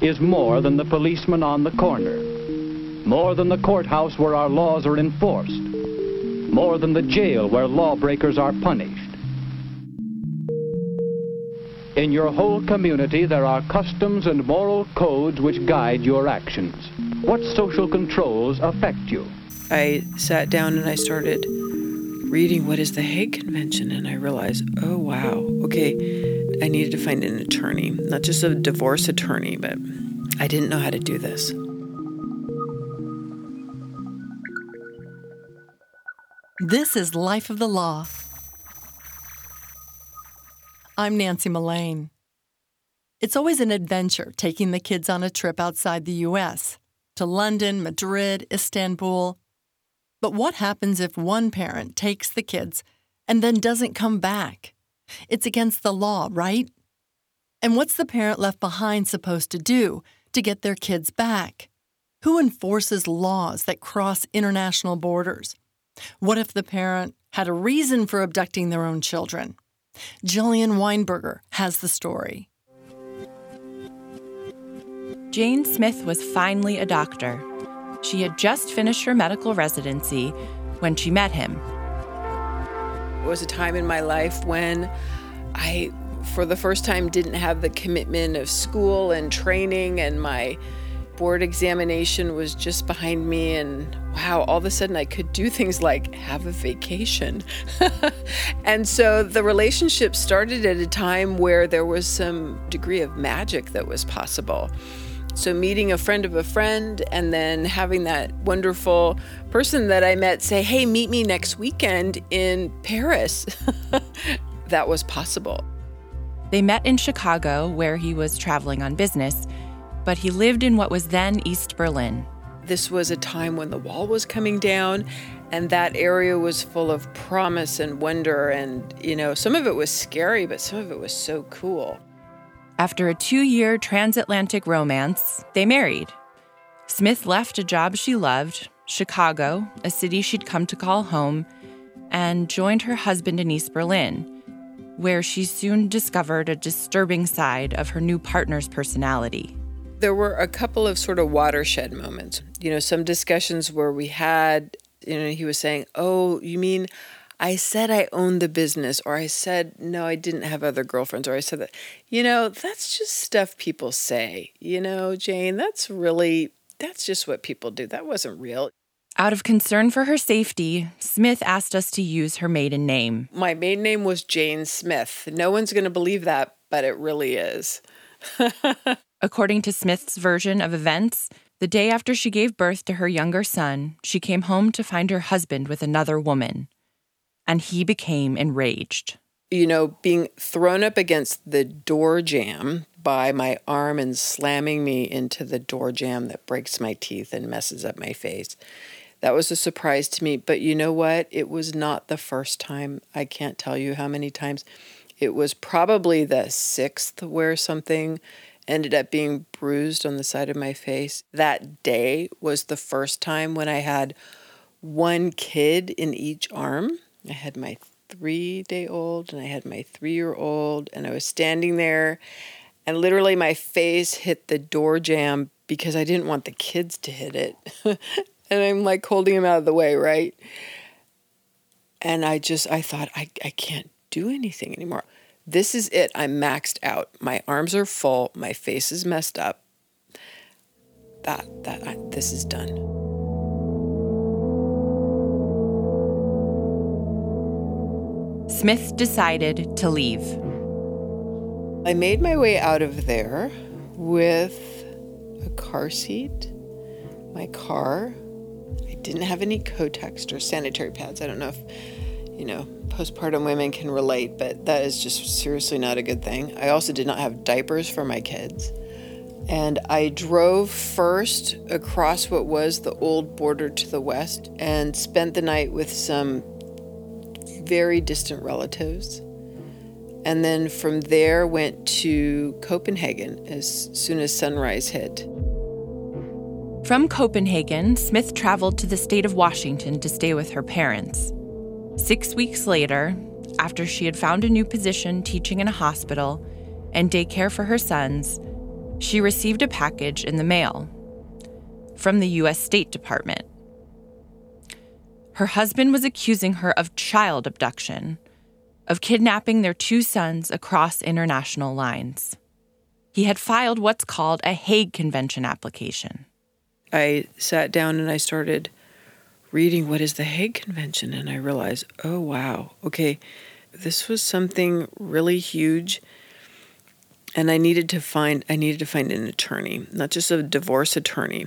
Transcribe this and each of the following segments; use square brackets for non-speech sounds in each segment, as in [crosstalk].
is more than the policeman on the corner, more than the courthouse where our laws are enforced, more than the jail where lawbreakers are punished. In your whole community, there are customs and moral codes which guide your actions. What social controls affect you? I sat down and I started reading what is the Hague Convention, and I realized, oh, wow, okay, I needed to find an attorney, not just a divorce attorney, but I didn't know how to do this. This is Life of the Law. I'm Nancy Mullane. It's always an adventure taking the kids on a trip outside the U.S. to London, Madrid, Istanbul. But what happens if one parent takes the kids and then doesn't come back? It's against the law, right? And what's the parent left behind supposed to do to get their kids back? Who enforces laws that cross international borders? What if the parent had a reason for abducting their own children? Jillian Weinberger has the story. Jane Smith was finally a doctor. She had just finished her medical residency when she met him. It was a time in my life when I, for the first time, didn't have the commitment of school and training, and my board examination was just behind me. And wow, all of a sudden I could do things like have a vacation. [laughs] and so the relationship started at a time where there was some degree of magic that was possible. So, meeting a friend of a friend and then having that wonderful person that I met say, Hey, meet me next weekend in Paris. [laughs] that was possible. They met in Chicago, where he was traveling on business, but he lived in what was then East Berlin. This was a time when the wall was coming down, and that area was full of promise and wonder. And, you know, some of it was scary, but some of it was so cool. After a two year transatlantic romance, they married. Smith left a job she loved, Chicago, a city she'd come to call home, and joined her husband in East Berlin, where she soon discovered a disturbing side of her new partner's personality. There were a couple of sort of watershed moments. You know, some discussions where we had, you know, he was saying, Oh, you mean I said I owned the business, or I said, no, I didn't have other girlfriends, or I said that. You know, that's just stuff people say. You know, Jane, that's really, that's just what people do. That wasn't real. Out of concern for her safety, Smith asked us to use her maiden name. My maiden name was Jane Smith. No one's going to believe that, but it really is. [laughs] According to Smith's version of events, the day after she gave birth to her younger son, she came home to find her husband with another woman and he became enraged. You know, being thrown up against the door jamb by my arm and slamming me into the door jamb that breaks my teeth and messes up my face. That was a surprise to me. But you know what? It was not the first time. I can't tell you how many times. It was probably the sixth where something ended up being bruised on the side of my face. That day was the first time when I had one kid in each arm I had my three day old and I had my three year old, and I was standing there, and literally my face hit the door jamb because I didn't want the kids to hit it. [laughs] and I'm like holding them out of the way, right? And I just, I thought, I, I can't do anything anymore. This is it. I'm maxed out. My arms are full. My face is messed up. That, that, I, this is done. Smith decided to leave. I made my way out of there with a car seat, my car. I didn't have any Kotex or sanitary pads. I don't know if, you know, postpartum women can relate, but that is just seriously not a good thing. I also did not have diapers for my kids. And I drove first across what was the old border to the west and spent the night with some very distant relatives. And then from there went to Copenhagen as soon as sunrise hit. From Copenhagen, Smith traveled to the state of Washington to stay with her parents. Six weeks later, after she had found a new position teaching in a hospital and daycare for her sons, she received a package in the mail from the U.S. State Department. Her husband was accusing her of child abduction, of kidnapping their two sons across international lines. He had filed what's called a Hague Convention application. I sat down and I started reading what is the Hague Convention, and I realized, oh, wow, okay, this was something really huge. And I needed to find I needed to find an attorney, not just a divorce attorney,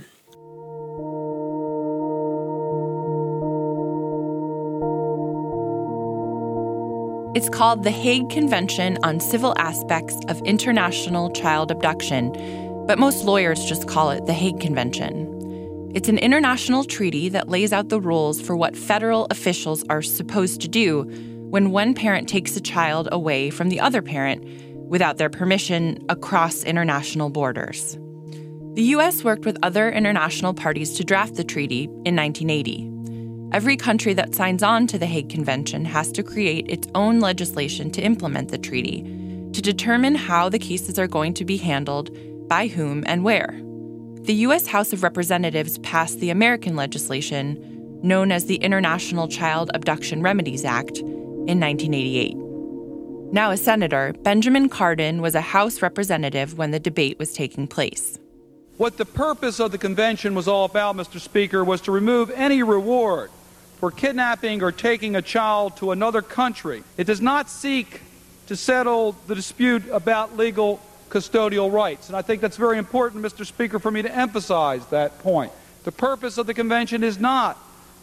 It's called the Hague Convention on Civil Aspects of International Child Abduction, but most lawyers just call it the Hague Convention. It's an international treaty that lays out the rules for what federal officials are supposed to do when one parent takes a child away from the other parent without their permission across international borders. The U.S. worked with other international parties to draft the treaty in 1980. Every country that signs on to the Hague Convention has to create its own legislation to implement the treaty, to determine how the cases are going to be handled, by whom, and where. The U.S. House of Representatives passed the American legislation, known as the International Child Abduction Remedies Act, in 1988. Now a senator, Benjamin Cardin was a House representative when the debate was taking place. What the purpose of the convention was all about, Mr. Speaker, was to remove any reward for kidnapping or taking a child to another country. It does not seek to settle the dispute about legal custodial rights. And I think that's very important, Mr. Speaker, for me to emphasize that point. The purpose of the convention is not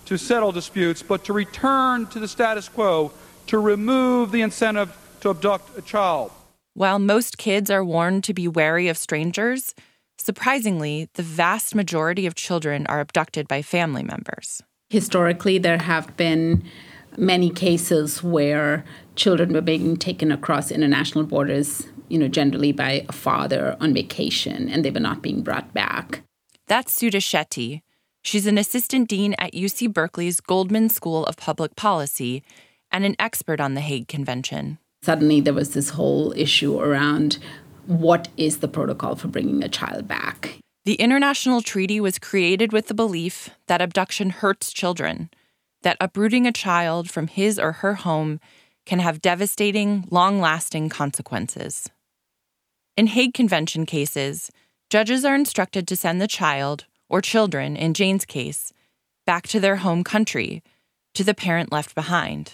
to settle disputes, but to return to the status quo, to remove the incentive to abduct a child. While most kids are warned to be wary of strangers, surprisingly, the vast majority of children are abducted by family members. Historically, there have been many cases where children were being taken across international borders, you know, generally by a father on vacation, and they were not being brought back. That's Sudha Shetty. She's an assistant dean at UC Berkeley's Goldman School of Public Policy and an expert on the Hague Convention. Suddenly, there was this whole issue around what is the protocol for bringing a child back? The international treaty was created with the belief that abduction hurts children, that uprooting a child from his or her home can have devastating, long lasting consequences. In Hague Convention cases, judges are instructed to send the child, or children in Jane's case, back to their home country, to the parent left behind.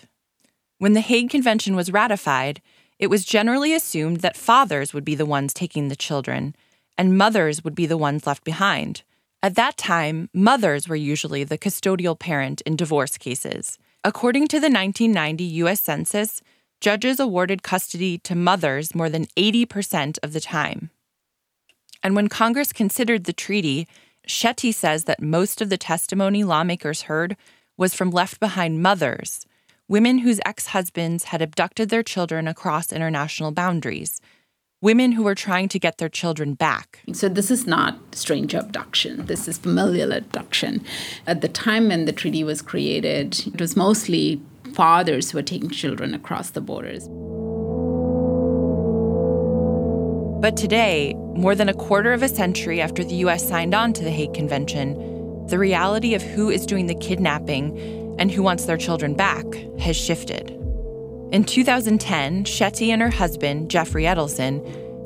When the Hague Convention was ratified, it was generally assumed that fathers would be the ones taking the children and mothers would be the ones left behind. At that time, mothers were usually the custodial parent in divorce cases. According to the 1990 U.S. Census, judges awarded custody to mothers more than 80% of the time. And when Congress considered the treaty, Shetty says that most of the testimony lawmakers heard was from left behind mothers, women whose ex husbands had abducted their children across international boundaries, women who were trying to get their children back. So, this is not stranger abduction, this is familial abduction. At the time when the treaty was created, it was mostly fathers who were taking children across the borders. But today, more than a quarter of a century after the US signed on to the Hague Convention, the reality of who is doing the kidnapping and who wants their children back has shifted. In 2010, Shetty and her husband, Jeffrey Edleson,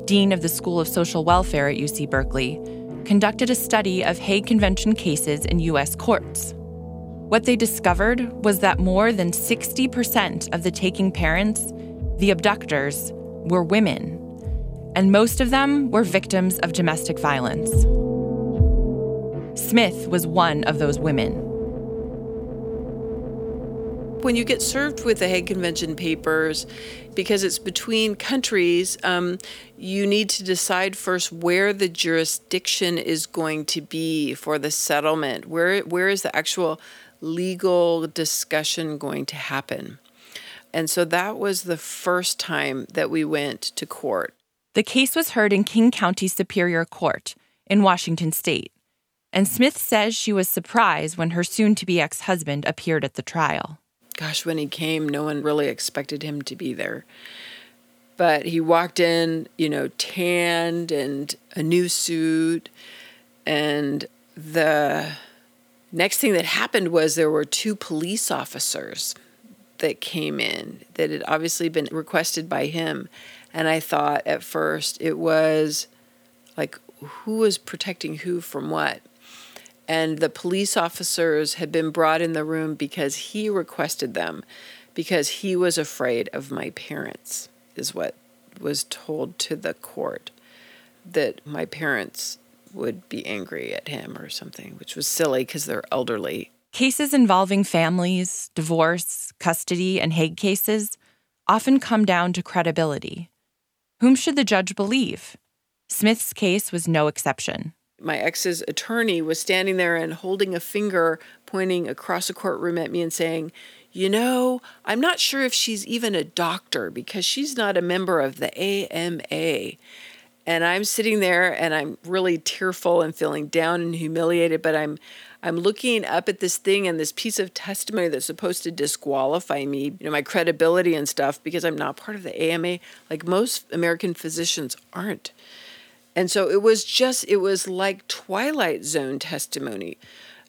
Dean of the School of Social Welfare at UC Berkeley, conducted a study of Hague Convention cases in U.S. courts. What they discovered was that more than 60% of the taking parents, the abductors, were women, and most of them were victims of domestic violence. Smith was one of those women. When you get served with the Hague Convention papers, because it's between countries, um, you need to decide first where the jurisdiction is going to be for the settlement. Where where is the actual legal discussion going to happen? And so that was the first time that we went to court. The case was heard in King County Superior Court in Washington state. And Smith says she was surprised when her soon to be ex husband appeared at the trial gosh, when he came, no one really expected him to be there. But he walked in, you know, tanned and a new suit. And the next thing that happened was there were two police officers that came in that had obviously been requested by him. And I thought at first it was like, who was protecting who from what? And the police officers had been brought in the room because he requested them, because he was afraid of my parents, is what was told to the court. That my parents would be angry at him or something, which was silly because they're elderly. Cases involving families, divorce, custody, and Hague cases often come down to credibility. Whom should the judge believe? Smith's case was no exception. My ex's attorney was standing there and holding a finger pointing across the courtroom at me and saying, You know, I'm not sure if she's even a doctor because she's not a member of the AMA. And I'm sitting there and I'm really tearful and feeling down and humiliated, but I'm I'm looking up at this thing and this piece of testimony that's supposed to disqualify me, you know, my credibility and stuff because I'm not part of the AMA like most American physicians aren't. And so it was just it was like twilight zone testimony.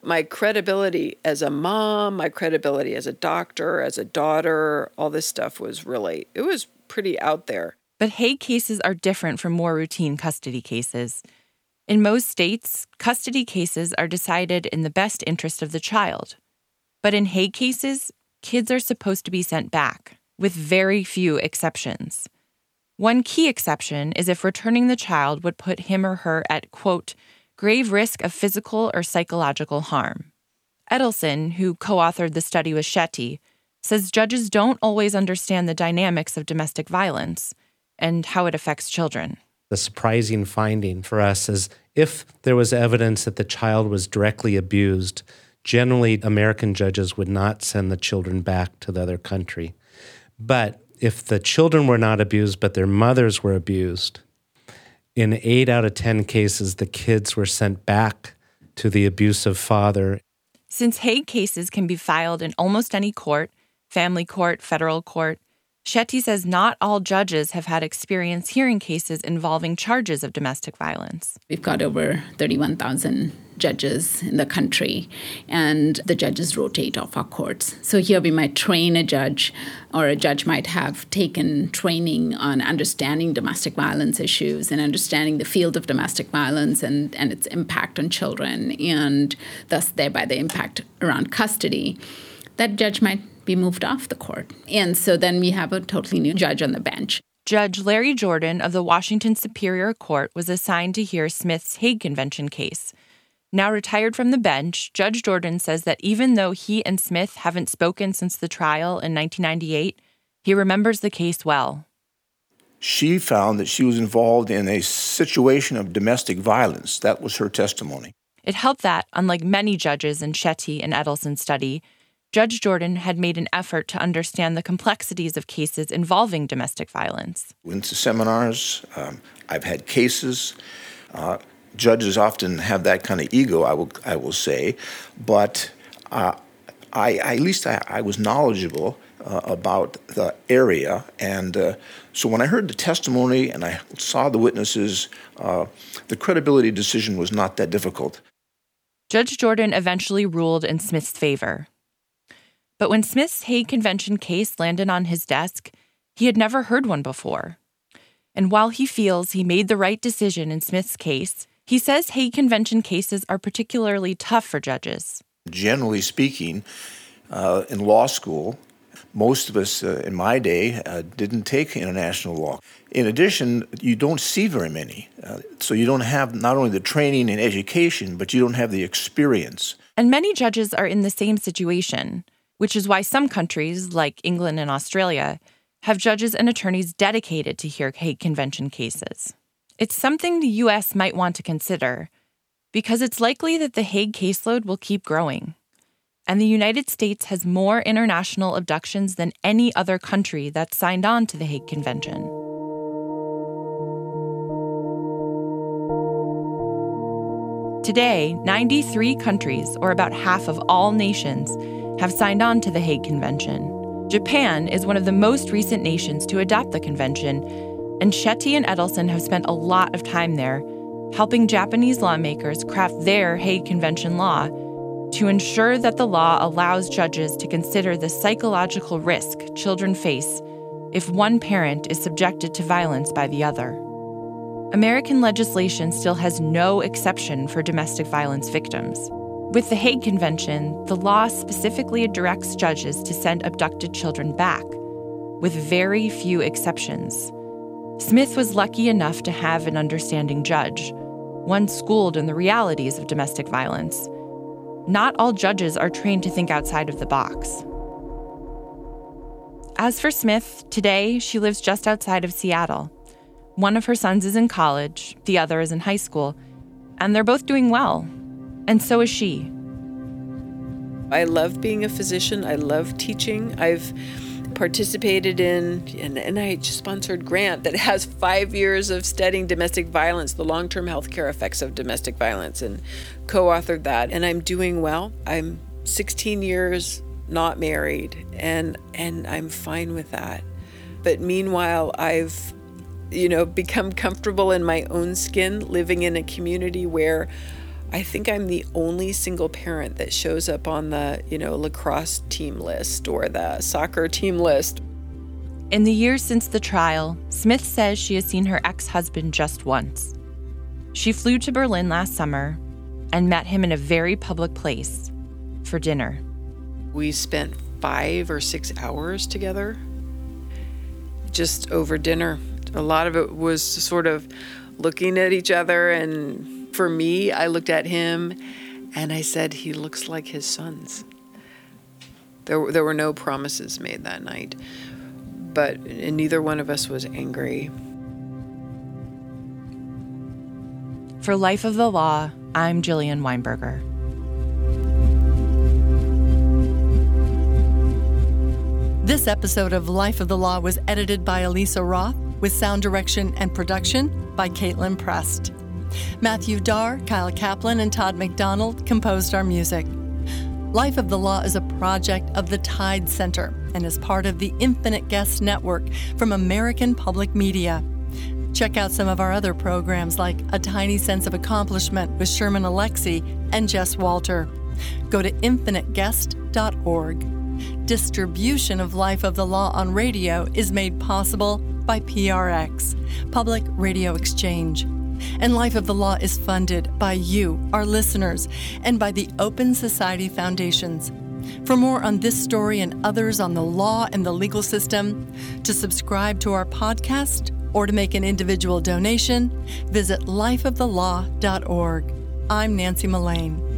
My credibility as a mom, my credibility as a doctor, as a daughter, all this stuff was really it was pretty out there. But Hague cases are different from more routine custody cases. In most states, custody cases are decided in the best interest of the child. But in Hague cases, kids are supposed to be sent back, with very few exceptions. One key exception is if returning the child would put him or her at, quote, grave risk of physical or psychological harm. Edleson, who co authored the study with Shetty, says judges don't always understand the dynamics of domestic violence and how it affects children. The surprising finding for us is if there was evidence that the child was directly abused, generally American judges would not send the children back to the other country. But if the children were not abused, but their mothers were abused, in eight out of 10 cases, the kids were sent back to the abusive father. Since Hague cases can be filed in almost any court family court, federal court Shetty says not all judges have had experience hearing cases involving charges of domestic violence. We've got over 31,000 judges in the country, and the judges rotate off our courts. So here we might train a judge, or a judge might have taken training on understanding domestic violence issues and understanding the field of domestic violence and, and its impact on children, and thus thereby the impact around custody. That judge might be moved off the court. And so then we have a totally new judge on the bench. Judge Larry Jordan of the Washington Superior Court was assigned to hear Smith's Hague Convention case. Now retired from the bench, Judge Jordan says that even though he and Smith haven't spoken since the trial in 1998, he remembers the case well. She found that she was involved in a situation of domestic violence. That was her testimony. It helped that, unlike many judges in Shetty and Edleson's study, Judge Jordan had made an effort to understand the complexities of cases involving domestic violence. Went to seminars, um, I've had cases. Uh, judges often have that kind of ego, I will, I will say, but uh, I, at least I, I was knowledgeable uh, about the area. And uh, so when I heard the testimony and I saw the witnesses, uh, the credibility decision was not that difficult. Judge Jordan eventually ruled in Smith's favor. But when Smith's Hague Convention case landed on his desk, he had never heard one before. And while he feels he made the right decision in Smith's case, he says Hague Convention cases are particularly tough for judges. Generally speaking, uh, in law school, most of us uh, in my day uh, didn't take international law. In addition, you don't see very many. Uh, so you don't have not only the training and education, but you don't have the experience. And many judges are in the same situation which is why some countries, like England and Australia, have judges and attorneys dedicated to hear Hague Convention cases. It's something the U.S. might want to consider because it's likely that the Hague caseload will keep growing. And the United States has more international abductions than any other country that's signed on to the Hague Convention. Today, 93 countries, or about half of all nations, have signed on to the Hague Convention. Japan is one of the most recent nations to adopt the convention, and Shetty and Edleson have spent a lot of time there, helping Japanese lawmakers craft their Hague Convention law to ensure that the law allows judges to consider the psychological risk children face if one parent is subjected to violence by the other. American legislation still has no exception for domestic violence victims. With the Hague Convention, the law specifically directs judges to send abducted children back, with very few exceptions. Smith was lucky enough to have an understanding judge, one schooled in the realities of domestic violence. Not all judges are trained to think outside of the box. As for Smith, today she lives just outside of Seattle. One of her sons is in college, the other is in high school, and they're both doing well. And so is she. I love being a physician. I love teaching. I've participated in an NIH sponsored grant that has five years of studying domestic violence, the long term healthcare effects of domestic violence, and co authored that. And I'm doing well. I'm 16 years not married, and, and I'm fine with that. But meanwhile, I've you know, become comfortable in my own skin living in a community where I think I'm the only single parent that shows up on the, you know, lacrosse team list or the soccer team list. In the years since the trial, Smith says she has seen her ex husband just once. She flew to Berlin last summer and met him in a very public place for dinner. We spent five or six hours together just over dinner. A lot of it was sort of looking at each other and for me, I looked at him and I said, he looks like his sons. There, there were no promises made that night, but neither one of us was angry. For Life of the Law, I'm Jillian Weinberger. This episode of Life of the Law was edited by Elisa Roth with sound direction and production by Caitlin Prest. Matthew Darr, Kyle Kaplan, and Todd McDonald composed our music. Life of the Law is a project of the Tide Center and is part of the Infinite Guest Network from American Public Media. Check out some of our other programs like A Tiny Sense of Accomplishment with Sherman Alexie and Jess Walter. Go to infiniteguest.org. Distribution of Life of the Law on radio is made possible by PRX, Public Radio Exchange and Life of the Law is funded by you, our listeners, and by the Open Society Foundations. For more on this story and others on the law and the legal system, to subscribe to our podcast, or to make an individual donation, visit lifeofthelaw.org. I'm Nancy Mullane.